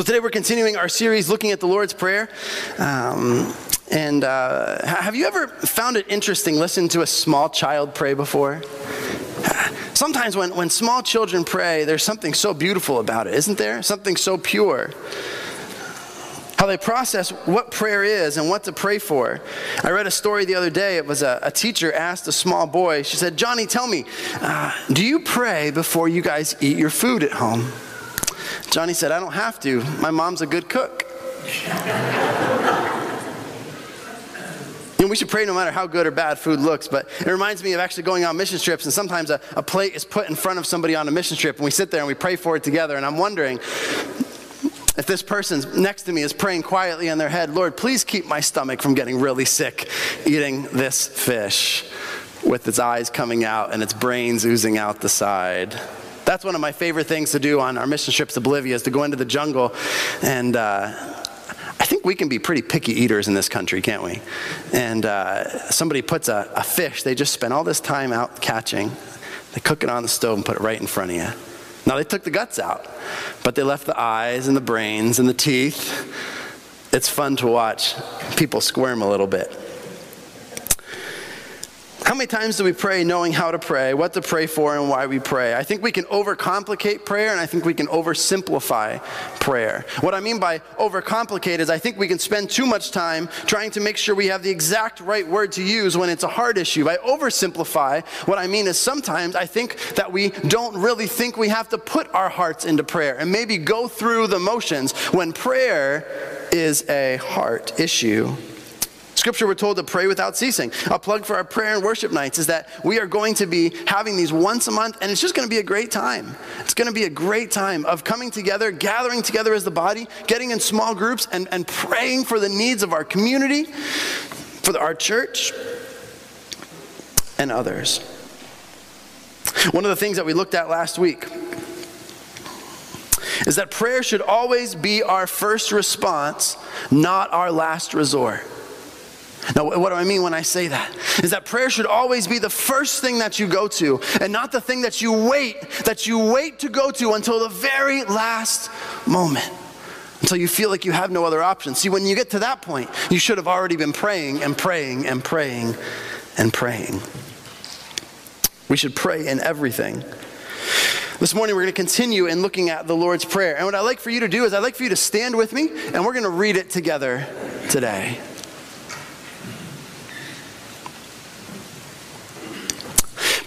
So today we're continuing our series looking at the Lord's Prayer. Um, and uh, have you ever found it interesting listening to a small child pray before? Sometimes when, when small children pray, there's something so beautiful about it, isn't there? Something so pure. How they process what prayer is and what to pray for. I read a story the other day. It was a, a teacher asked a small boy, she said, Johnny, tell me, uh, do you pray before you guys eat your food at home? Johnny said, I don't have to. My mom's a good cook. Know, we should pray no matter how good or bad food looks, but it reminds me of actually going on mission trips, and sometimes a, a plate is put in front of somebody on a mission trip, and we sit there and we pray for it together, and I'm wondering if this person next to me is praying quietly in their head, Lord, please keep my stomach from getting really sick eating this fish with its eyes coming out and its brains oozing out the side. That's one of my favorite things to do on our mission trips to Bolivia is to go into the jungle and uh, I think we can be pretty picky eaters in this country, can't we? And uh, somebody puts a, a fish they just spent all this time out catching, they cook it on the stove and put it right in front of you. Now, they took the guts out, but they left the eyes and the brains and the teeth. It's fun to watch people squirm a little bit. How many times do we pray knowing how to pray, what to pray for, and why we pray? I think we can overcomplicate prayer, and I think we can oversimplify prayer. What I mean by overcomplicate is I think we can spend too much time trying to make sure we have the exact right word to use when it's a hard issue. By oversimplify, what I mean is sometimes I think that we don't really think we have to put our hearts into prayer and maybe go through the motions when prayer is a heart issue. Scripture, we're told to pray without ceasing. A plug for our prayer and worship nights is that we are going to be having these once a month, and it's just going to be a great time. It's going to be a great time of coming together, gathering together as the body, getting in small groups, and, and praying for the needs of our community, for our church, and others. One of the things that we looked at last week is that prayer should always be our first response, not our last resort. Now, what do I mean when I say that? Is that prayer should always be the first thing that you go to and not the thing that you wait, that you wait to go to until the very last moment, until you feel like you have no other option. See, when you get to that point, you should have already been praying and praying and praying and praying. We should pray in everything. This morning, we're going to continue in looking at the Lord's Prayer. And what I'd like for you to do is, I'd like for you to stand with me, and we're going to read it together today.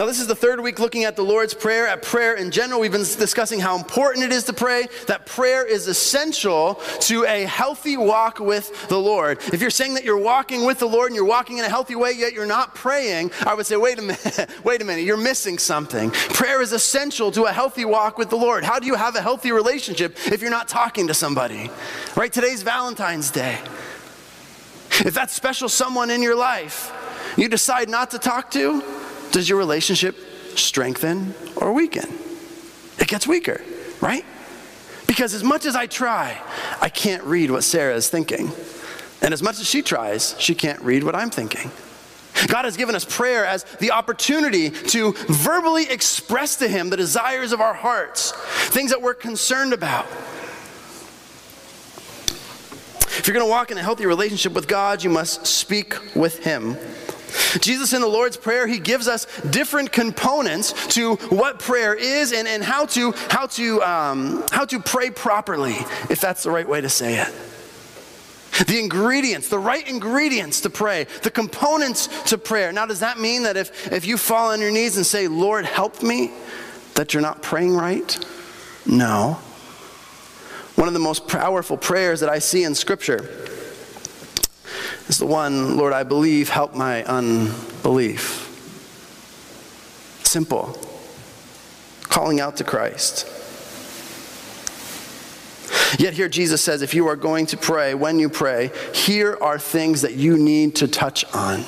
Now, this is the third week looking at the Lord's Prayer, at prayer in general. We've been discussing how important it is to pray, that prayer is essential to a healthy walk with the Lord. If you're saying that you're walking with the Lord and you're walking in a healthy way, yet you're not praying, I would say, wait a minute, wait a minute, you're missing something. Prayer is essential to a healthy walk with the Lord. How do you have a healthy relationship if you're not talking to somebody? Right? Today's Valentine's Day. If that special someone in your life you decide not to talk to, does your relationship strengthen or weaken? It gets weaker, right? Because as much as I try, I can't read what Sarah is thinking. And as much as she tries, she can't read what I'm thinking. God has given us prayer as the opportunity to verbally express to Him the desires of our hearts, things that we're concerned about. If you're going to walk in a healthy relationship with God, you must speak with Him. Jesus in the Lord's Prayer, he gives us different components to what prayer is and, and how, to, how, to, um, how to pray properly, if that's the right way to say it. The ingredients, the right ingredients to pray, the components to prayer. Now, does that mean that if, if you fall on your knees and say, Lord, help me, that you're not praying right? No. One of the most powerful prayers that I see in Scripture is the one, Lord, I believe, help my unbelief. Simple. Calling out to Christ. Yet here Jesus says, if you are going to pray, when you pray, here are things that you need to touch on.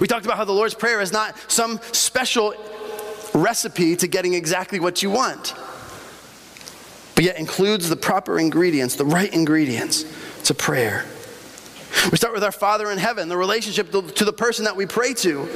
We talked about how the Lord's Prayer is not some special recipe to getting exactly what you want, but yet includes the proper ingredients, the right ingredients to prayer. We start with our Father in heaven, the relationship to the person that we pray to.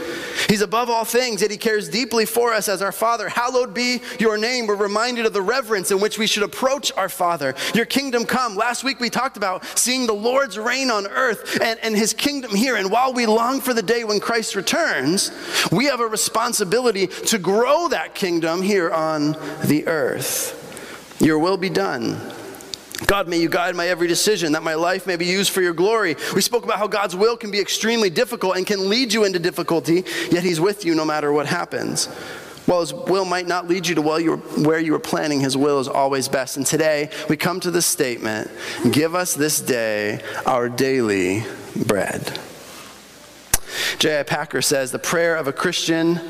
He's above all things, yet He cares deeply for us as our Father. Hallowed be your name. We're reminded of the reverence in which we should approach our Father. Your kingdom come. Last week we talked about seeing the Lord's reign on earth and, and His kingdom here. And while we long for the day when Christ returns, we have a responsibility to grow that kingdom here on the earth. Your will be done God, may you guide my every decision, that my life may be used for your glory. We spoke about how God's will can be extremely difficult and can lead you into difficulty, yet He's with you no matter what happens. While His will might not lead you to where you were planning, His will is always best. And today, we come to this statement Give us this day our daily bread. J.I. Packer says the prayer of a Christian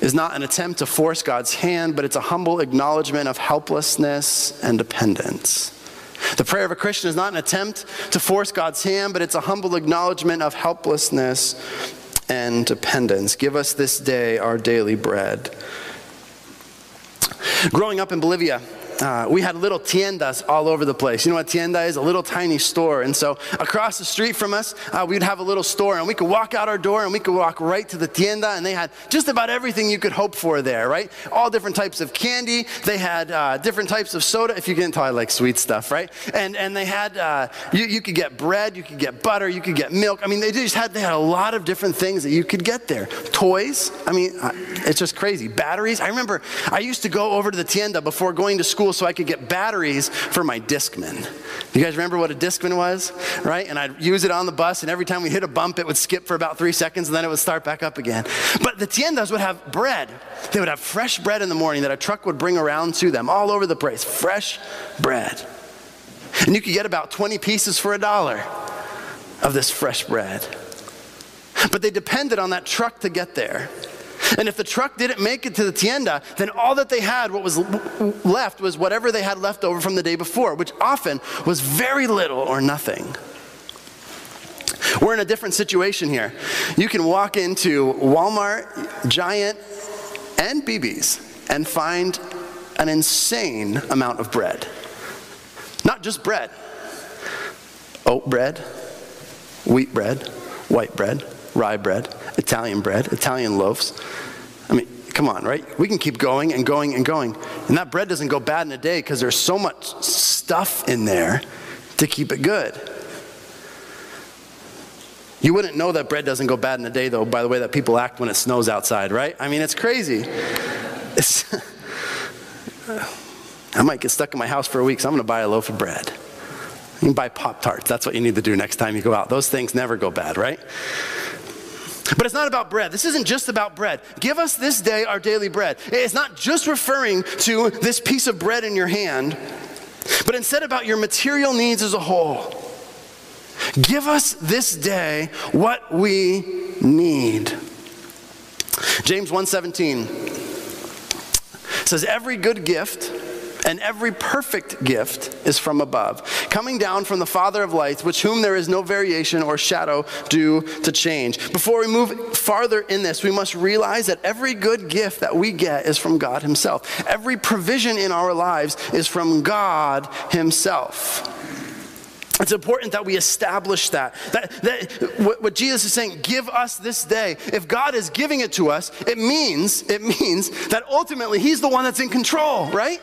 is not an attempt to force God's hand, but it's a humble acknowledgement of helplessness and dependence. The prayer of a Christian is not an attempt to force God's hand, but it's a humble acknowledgement of helplessness and dependence. Give us this day our daily bread. Growing up in Bolivia, uh, we had little tiendas all over the place. You know what tienda is? A little tiny store. And so across the street from us, uh, we'd have a little store, and we could walk out our door and we could walk right to the tienda, and they had just about everything you could hope for there, right? All different types of candy. They had uh, different types of soda. If you can tell, I like sweet stuff, right? And and they had uh, you, you could get bread, you could get butter, you could get milk. I mean, they just had they had a lot of different things that you could get there. Toys. I mean, uh, it's just crazy. Batteries. I remember I used to go over to the tienda before going to school so I could get batteries for my Discman. You guys remember what a Discman was, right? And I'd use it on the bus, and every time we hit a bump, it would skip for about three seconds, and then it would start back up again. But the tiendas would have bread. They would have fresh bread in the morning that a truck would bring around to them all over the place. Fresh bread. And you could get about 20 pieces for a dollar of this fresh bread. But they depended on that truck to get there. And if the truck didn't make it to the tienda, then all that they had, what was left, was whatever they had left over from the day before, which often was very little or nothing. We're in a different situation here. You can walk into Walmart, Giant, and BB's and find an insane amount of bread. Not just bread, oat bread, wheat bread, white bread, rye bread, Italian bread, Italian loaves. I mean, come on, right? We can keep going and going and going. And that bread doesn't go bad in a day because there's so much stuff in there to keep it good. You wouldn't know that bread doesn't go bad in a day, though, by the way that people act when it snows outside, right? I mean, it's crazy. It's I might get stuck in my house for a week, so I'm going to buy a loaf of bread. You can buy Pop Tarts. That's what you need to do next time you go out. Those things never go bad, right? But it's not about bread. This isn't just about bread. Give us this day our daily bread. It's not just referring to this piece of bread in your hand, but instead about your material needs as a whole. Give us this day what we need. James 1:17 says every good gift and every perfect gift is from above, coming down from the Father of lights, which whom there is no variation or shadow due to change. Before we move farther in this, we must realize that every good gift that we get is from God Himself. Every provision in our lives is from God Himself. It's important that we establish that. That, that what, what, Jesus is saying, give us this day. If God is giving it to us, it means, it means that ultimately He's the one that's in control, right?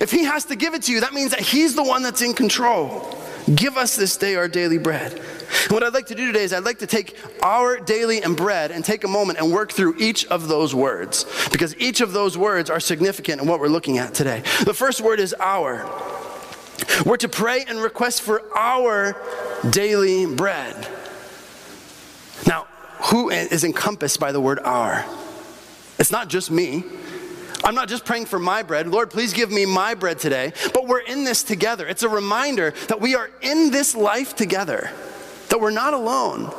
If he has to give it to you, that means that he's the one that's in control. Give us this day our daily bread. And what I'd like to do today is I'd like to take our daily and bread and take a moment and work through each of those words because each of those words are significant in what we're looking at today. The first word is our. We're to pray and request for our daily bread. Now, who is encompassed by the word our? It's not just me. I'm not just praying for my bread. Lord, please give me my bread today. But we're in this together. It's a reminder that we are in this life together, that we're not alone.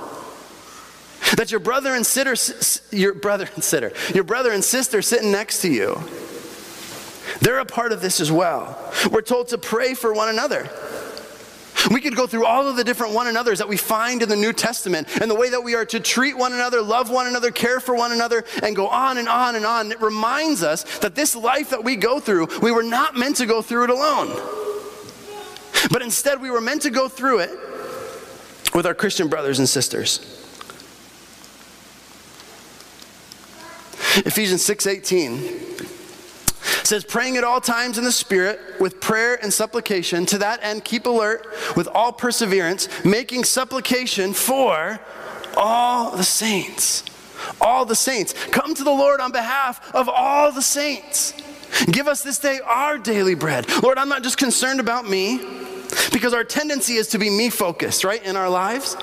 That your brother and sister, your brother and sister, your brother and sister sitting next to you, They're a part of this as well. We're told to pray for one another. We could go through all of the different one another's that we find in the New Testament and the way that we are to treat one another, love one another, care for one another, and go on and on and on. It reminds us that this life that we go through, we were not meant to go through it alone. But instead, we were meant to go through it with our Christian brothers and sisters. Ephesians 6:18 says, praying at all times in the Spirit with prayer and supplication. To that end, keep alert with all perseverance, making supplication for all the saints. All the saints. Come to the Lord on behalf of all the saints. Give us this day our daily bread. Lord, I'm not just concerned about me because our tendency is to be me focused, right, in our lives.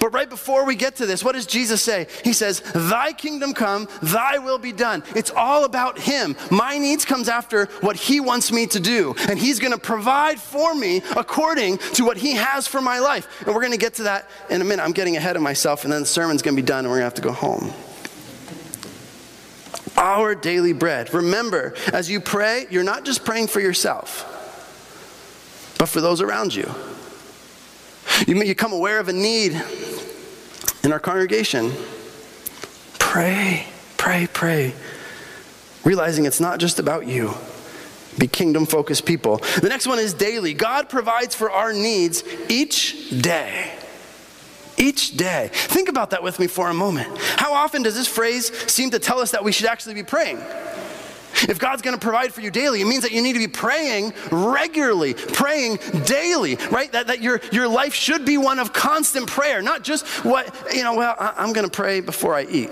But right before we get to this, what does Jesus say? He says, Thy kingdom come, thy will be done. It's all about Him. My needs comes after what He wants me to do. And He's going to provide for me according to what He has for my life. And we're going to get to that in a minute. I'm getting ahead of myself, and then the sermon's going to be done, and we're going to have to go home. Our daily bread. Remember, as you pray, you're not just praying for yourself, but for those around you. You become aware of a need in our congregation. Pray, pray, pray. Realizing it's not just about you. Be kingdom focused people. The next one is daily. God provides for our needs each day. Each day. Think about that with me for a moment. How often does this phrase seem to tell us that we should actually be praying? If God's going to provide for you daily, it means that you need to be praying regularly, praying daily, right? That, that your, your life should be one of constant prayer, not just what, you know, well, I, I'm going to pray before I eat.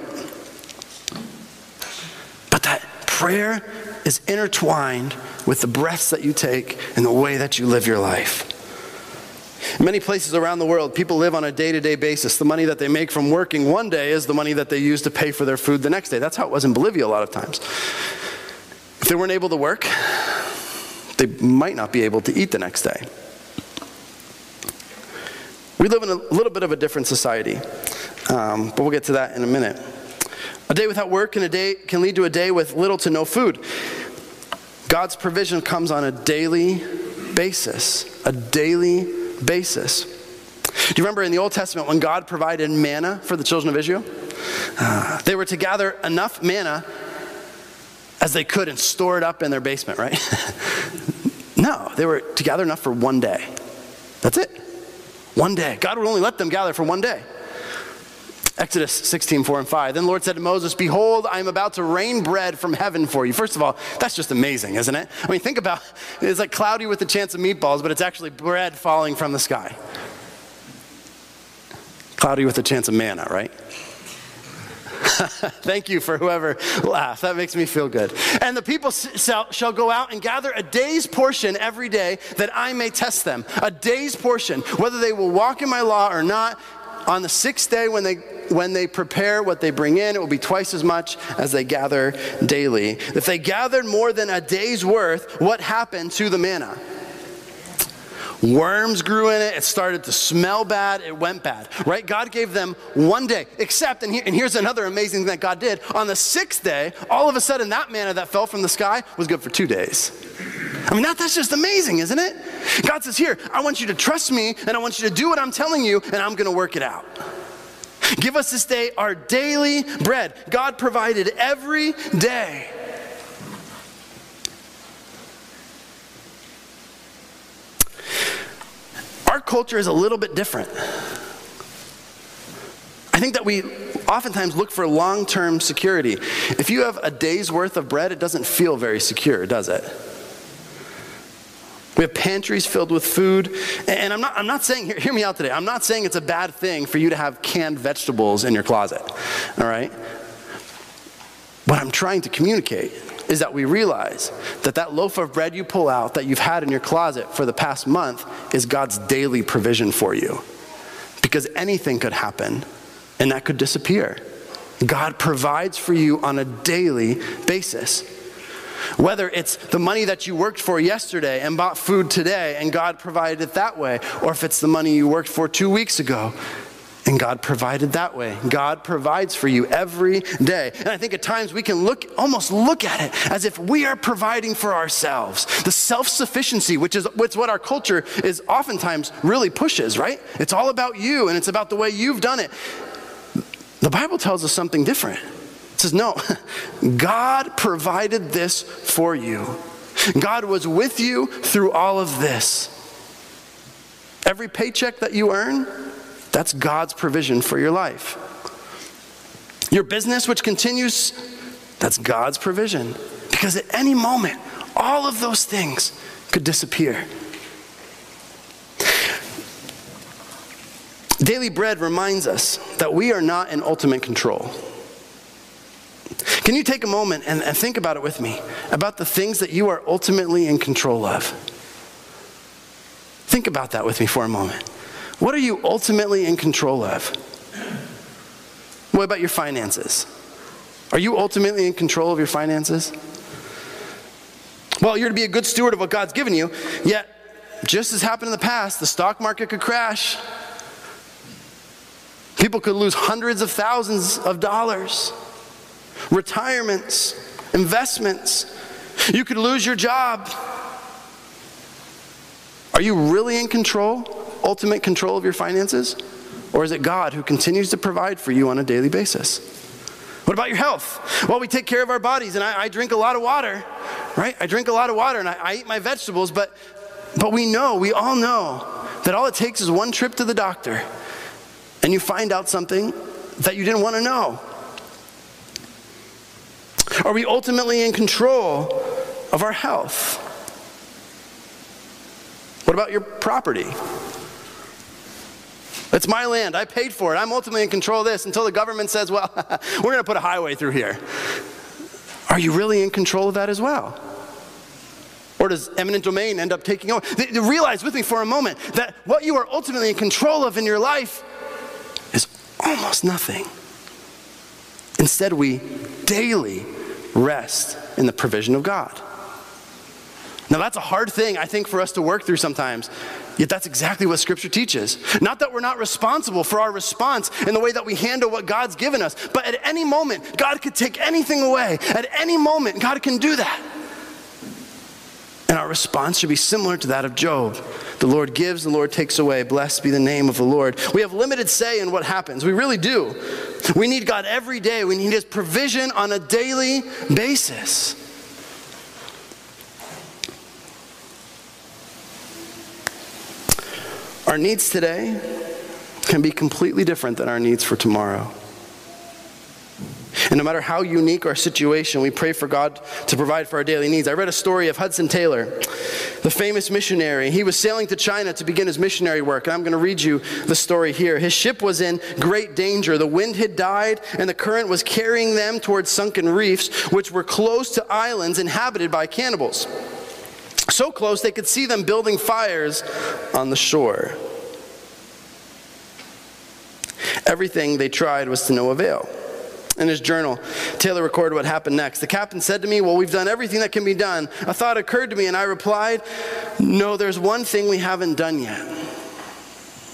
But that prayer is intertwined with the breaths that you take and the way that you live your life. In many places around the world, people live on a day to day basis. The money that they make from working one day is the money that they use to pay for their food the next day. That's how it was in Bolivia a lot of times. They weren't able to work, they might not be able to eat the next day. We live in a little bit of a different society, um, but we'll get to that in a minute. A day without work can, a day, can lead to a day with little to no food. God's provision comes on a daily basis, a daily basis. Do you remember in the Old Testament when God provided manna for the children of Israel? Uh, they were to gather enough manna as they could and store it up in their basement, right? no, they were to gather enough for one day. That's it. One day. God would only let them gather for one day. Exodus 16, 4 and 5. Then the Lord said to Moses, Behold, I am about to rain bread from heaven for you. First of all, that's just amazing, isn't it? I mean, think about it's like cloudy with a chance of meatballs, but it's actually bread falling from the sky. Cloudy with a chance of manna, right? Thank you for whoever laughed. That makes me feel good. And the people shall go out and gather a day's portion every day that I may test them. A day's portion, whether they will walk in my law or not. On the sixth day, when they when they prepare what they bring in, it will be twice as much as they gather daily. If they gathered more than a day's worth, what happened to the manna? Worms grew in it. It started to smell bad. It went bad, right? God gave them one day, except, and, and here's another amazing thing that God did. On the sixth day, all of a sudden, that manna that fell from the sky was good for two days. I mean, that, that's just amazing, isn't it? God says, Here, I want you to trust me, and I want you to do what I'm telling you, and I'm going to work it out. Give us this day our daily bread. God provided every day. Our culture is a little bit different. I think that we oftentimes look for long term security. If you have a day's worth of bread, it doesn't feel very secure, does it? We have pantries filled with food. And I'm not, I'm not saying, hear, hear me out today, I'm not saying it's a bad thing for you to have canned vegetables in your closet, all right? What I'm trying to communicate is that we realize that that loaf of bread you pull out that you've had in your closet for the past month is God's daily provision for you. Because anything could happen and that could disappear. God provides for you on a daily basis. Whether it's the money that you worked for yesterday and bought food today and God provided it that way, or if it's the money you worked for two weeks ago And God provided that way. God provides for you every day. And I think at times we can look, almost look at it as if we are providing for ourselves. The self sufficiency, which is which what our culture is oftentimes really pushes, right? It's all about you and it's about the way you've done it. The Bible tells us something different. It says, no, God provided this for you. God was with you through all of this. Every paycheck that you earn, that's God's provision for your life. Your business, which continues, that's God's provision. Because at any moment, all of those things could disappear. Daily bread reminds us that we are not in ultimate control. Can you take a moment and, and, think about it with me? About the things that you are ultimately in control of. Think about that with me for a moment. What are you ultimately in control of? What about your finances? Are you ultimately in control of your finances? Well, you're to be a good steward of what God's given you, yet, just as happened in the past, the stock market could crash. People could lose hundreds of thousands of dollars. Retirements, investments. You could lose your job. Are you really in control? Ultimate control of your finances? Or is it God who continues to provide for you on a daily basis? What about your health? Well, we take care of our bodies, and I, I drink a lot of water, right? I drink a lot of water and I, I eat my vegetables, but, but we know, we all know, that all it takes is one trip to the doctor, and you find out something that you didn't want to know. Are we ultimately in control of our health? What about your property? It's my land. I paid for it. I'm ultimately in control of this until the government says, well, we're going to put a highway through here. Are you really in control of that as well? Or does eminent domain end up taking over? Realize with me for a moment that what you are ultimately in control of in your life is almost nothing. Instead, we daily rest in the provision of God. Now, that's a hard thing, I think, for us to work through sometimes. Yet that's exactly what Scripture teaches. Not that we're not responsible for our response in the way that we handle what God's given us, but at any moment, God could take anything away. At any moment, God can do that. And our response should be similar to that of Job. The Lord gives, the Lord takes away. Blessed be the name of the Lord. We have limited say in what happens. We really do. We need God every day. We need His provision on a daily basis. Our needs today can be completely different than our needs for tomorrow. And no matter how unique our situation, we pray for God to provide for our daily needs. I read a story of Hudson Taylor, the famous missionary. He was sailing to China to begin his missionary work, and I'm going to read you the story here. His ship was in great danger. The wind had died, and the current was carrying them towards sunken reefs, which were close to islands inhabited by cannibals. So close they could see them building fires on the shore. Everything they tried was to no avail. In his journal, Taylor recorded what happened next. The captain said to me, Well, we've done everything that can be done. A thought occurred to me, and I replied, No, there's one thing we haven't done yet.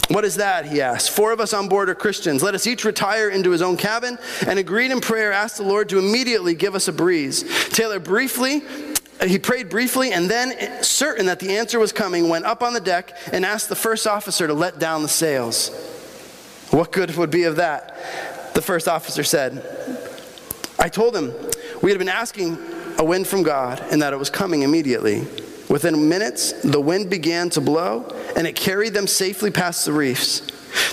What is that? He asked. Four of us on board are Christians. Let us each retire into his own cabin and agreed in prayer, asked the Lord to immediately give us a breeze. Taylor briefly Uh, he prayed briefly and then, uh, certain that the answer was coming, went up on the deck and asked the first officer to let down the sails. What good would be of that? The first officer said. I told him we had been asking a wind from God and that it was coming immediately. Within minutes, the wind began to blow and it carried them safely past the reefs.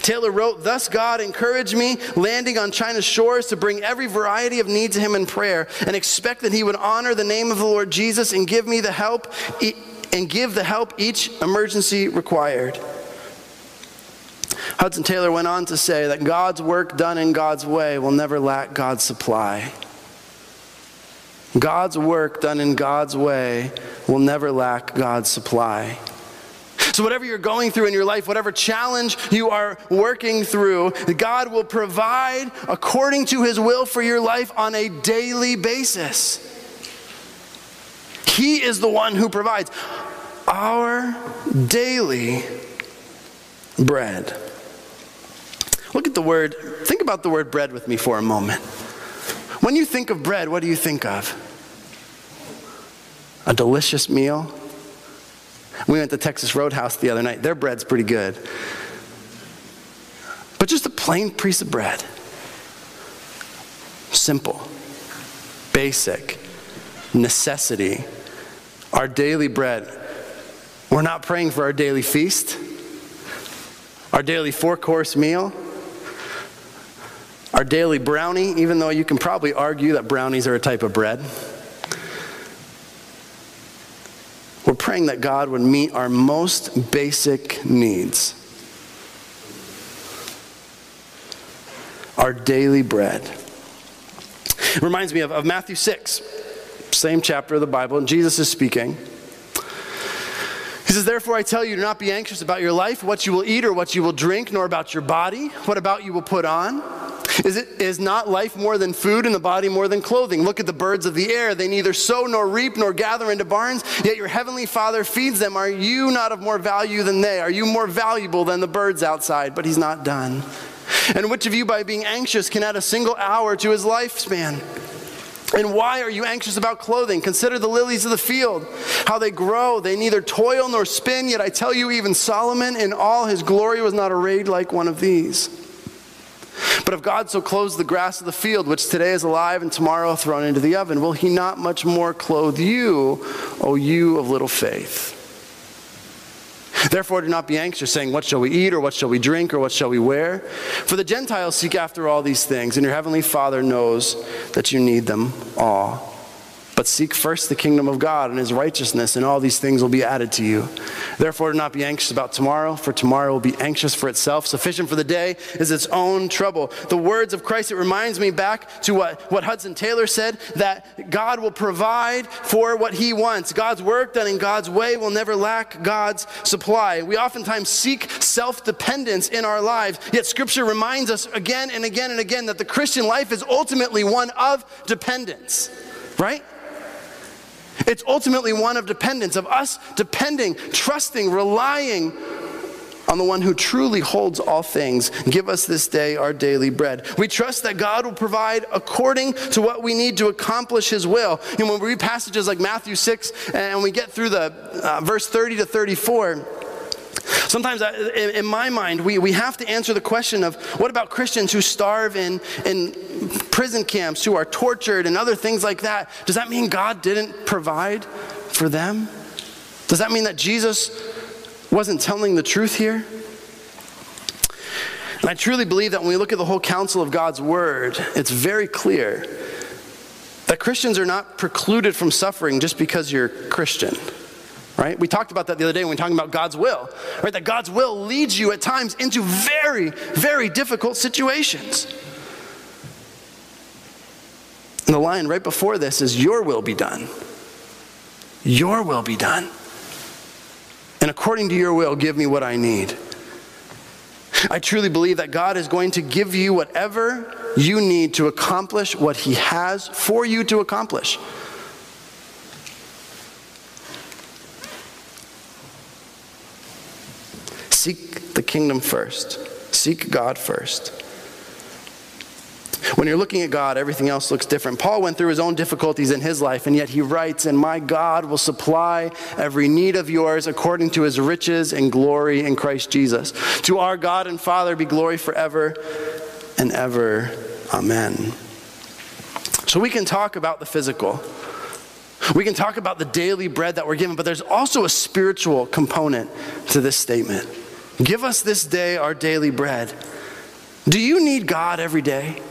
Taylor wrote, Thus God encouraged me, landing on China's shores, to bring every variety of need to Him in prayer and expect that He would honor the name of the Lord Jesus and give me the help and give the help each emergency required. Hudson Taylor went on to say that God's work done in God's way will never lack God's supply. God's work done in God's way will never lack God's supply. So, whatever you're going through in your life, whatever challenge you are working through, God will provide according to his will for your life on a daily basis. He is the one who provides our daily bread. Look at the word, think about the word bread with me for a moment. When you think of bread, what do you think of? A delicious meal. We went to Texas Roadhouse the other night. Their bread's pretty good. But just a plain piece of bread. Simple, basic, necessity. Our daily bread. We're not praying for our daily feast, our daily four course meal our daily brownie, even though you can probably argue that brownies are a type of bread. We're praying that God would meet our most basic needs. Our daily bread. It reminds me of, of Matthew 6, same chapter of the Bible, and Jesus is speaking. He says, Therefore, I tell you, do not be anxious about your life, what you will eat or what you will drink, nor about your body, what about you will put on. Is, it, is not life more than food and the body more than clothing? Look at the birds of the air. They neither sow nor reap nor gather into barns, yet your heavenly Father feeds them. Are you not of more value than they? Are you more valuable than the birds outside? But he's not done. And which of you, by being anxious, can add a single hour to his lifespan? And why are you anxious about clothing? Consider the lilies of the field, how they grow. They neither toil nor spin, yet I tell you, even Solomon in all his glory was not arrayed like one of these. But if God so clothes the grass of the field, which today is alive and tomorrow thrown into the oven, will he not much more clothe you, O you of little faith? Therefore, do not be anxious, saying, What shall we eat, or what shall we drink, or what shall we wear? For the Gentiles seek after all these things, and your heavenly Father knows that you need them all. But seek first the kingdom of God and his righteousness, and all these things will be added to you. Therefore, do not be anxious about tomorrow, for tomorrow will be anxious for itself. Sufficient for the day is its own trouble. The words of Christ, it reminds me back to what, what Hudson Taylor said that God will provide for what he wants. God's work done in God's way will never lack God's supply. We oftentimes seek self dependence in our lives, yet Scripture reminds us again and again and again that the Christian life is ultimately one of dependence, right? It's ultimately one of dependence, of us depending, trusting, relying on the one who truly holds all things. Give us this day our daily bread. We trust that God will provide according to what we need to accomplish his will. And when we read passages like Matthew 6 and we get through the uh, verse 30 to 34, Sometimes, I, in, my mind, we, we have to answer the question of what about Christians who starve in, in prison camps, who are tortured, and other things like that? Does that mean God didn't provide for them? Does that mean that Jesus wasn't telling the truth here? And I truly believe that when we look at the whole counsel of God's word, it's very clear that Christians are not precluded from suffering just because you're Christian right? We talked about that the other day when we were talking about God's will, right? That God's will leads you at times into very, very difficult situations. And the line right before this is, Your will be done. Your will be done. And according to your will, give me what I need. I truly believe that God is going to give you whatever you need to accomplish what He has for you to accomplish. Seek the kingdom first. Seek God first. When you're looking at God, everything else looks different. Paul went through his own difficulties in his life, and yet he writes, And my God will supply every need of yours according to his riches and glory in Christ Jesus. To our God and Father be glory forever and ever. Amen. So we can talk about the physical. We can talk about the daily bread that we're given, but there's also a spiritual component to this statement. Give us this day our daily bread. Do you need God every day?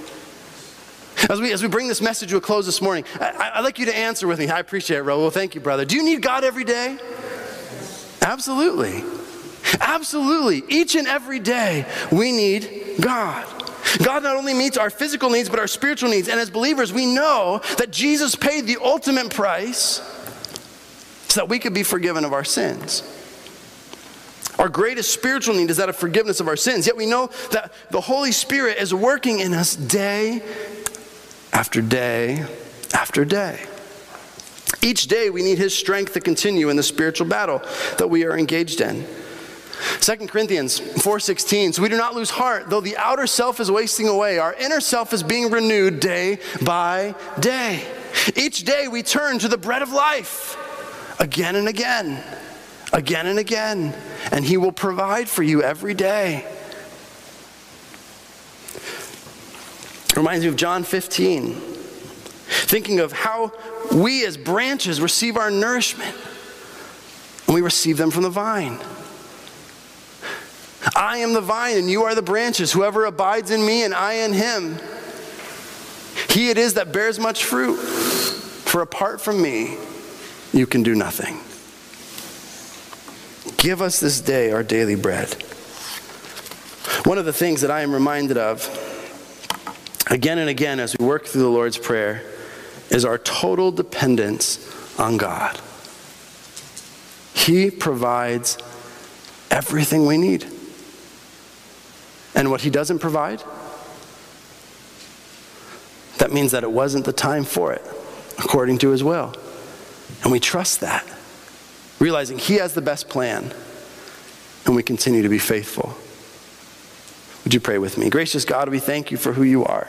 As we, as we bring this message to a close this morning, I, would like you to answer with me. I appreciate it, Well, Thank you, brother. Do you need God every day? Absolutely. Absolutely. Each and every day, we need God. God not only meets our physical needs, but our spiritual needs. And as believers, we know that Jesus paid the ultimate price so that we could be forgiven of our sins. Our greatest spiritual need is that of forgiveness of our sins. Yet we know that the Holy Spirit is working in us day after day after day. Each day we need His strength to continue in the spiritual battle that we are engaged in. 2 Corinthians 4:16 So we do not lose heart though the outer self is wasting away our inner self is being renewed day by day. Each day we turn to the bread of life again and again again and again and he will provide for you every day. It Reminds me of John 15. Thinking of how we as branches receive our nourishment and we receive them from the vine. I am the vine and you are the branches. Whoever abides in me and I in him, he it is that bears much fruit. For apart from me, you can do nothing. Give us this day our daily bread. One of the things that I am reminded of again and again as we work through the Lord's Prayer is our total dependence on God. He provides everything we need. And what He doesn't provide, that means that it wasn't the time for it, according to His will. And we trust that, realizing He has the best plan, and we continue to be faithful. Would you pray with me? Gracious God, we thank you for who you are.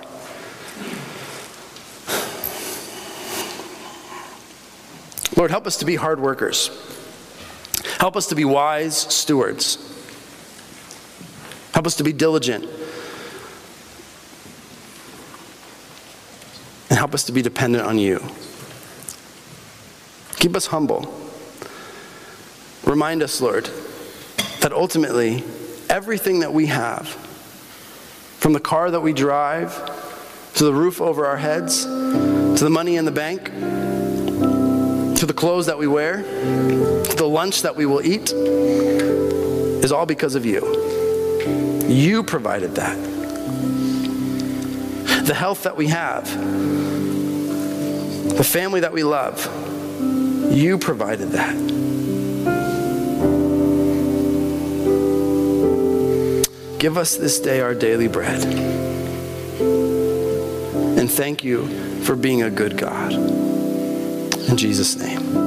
Lord, help us to be hard workers. Help us to be wise stewards. Help us to be diligent. And help us to be dependent on you. Keep us humble. Remind us, Lord, that ultimately everything that we have, from the car that we drive, to the roof over our heads, to the money in the bank, to the clothes that we wear, to the lunch that we will eat, is all because of you. You provided that. The health that we have, the family that we love, you provided that. Give us this day our daily bread. And thank you for being a good God. In Jesus' name.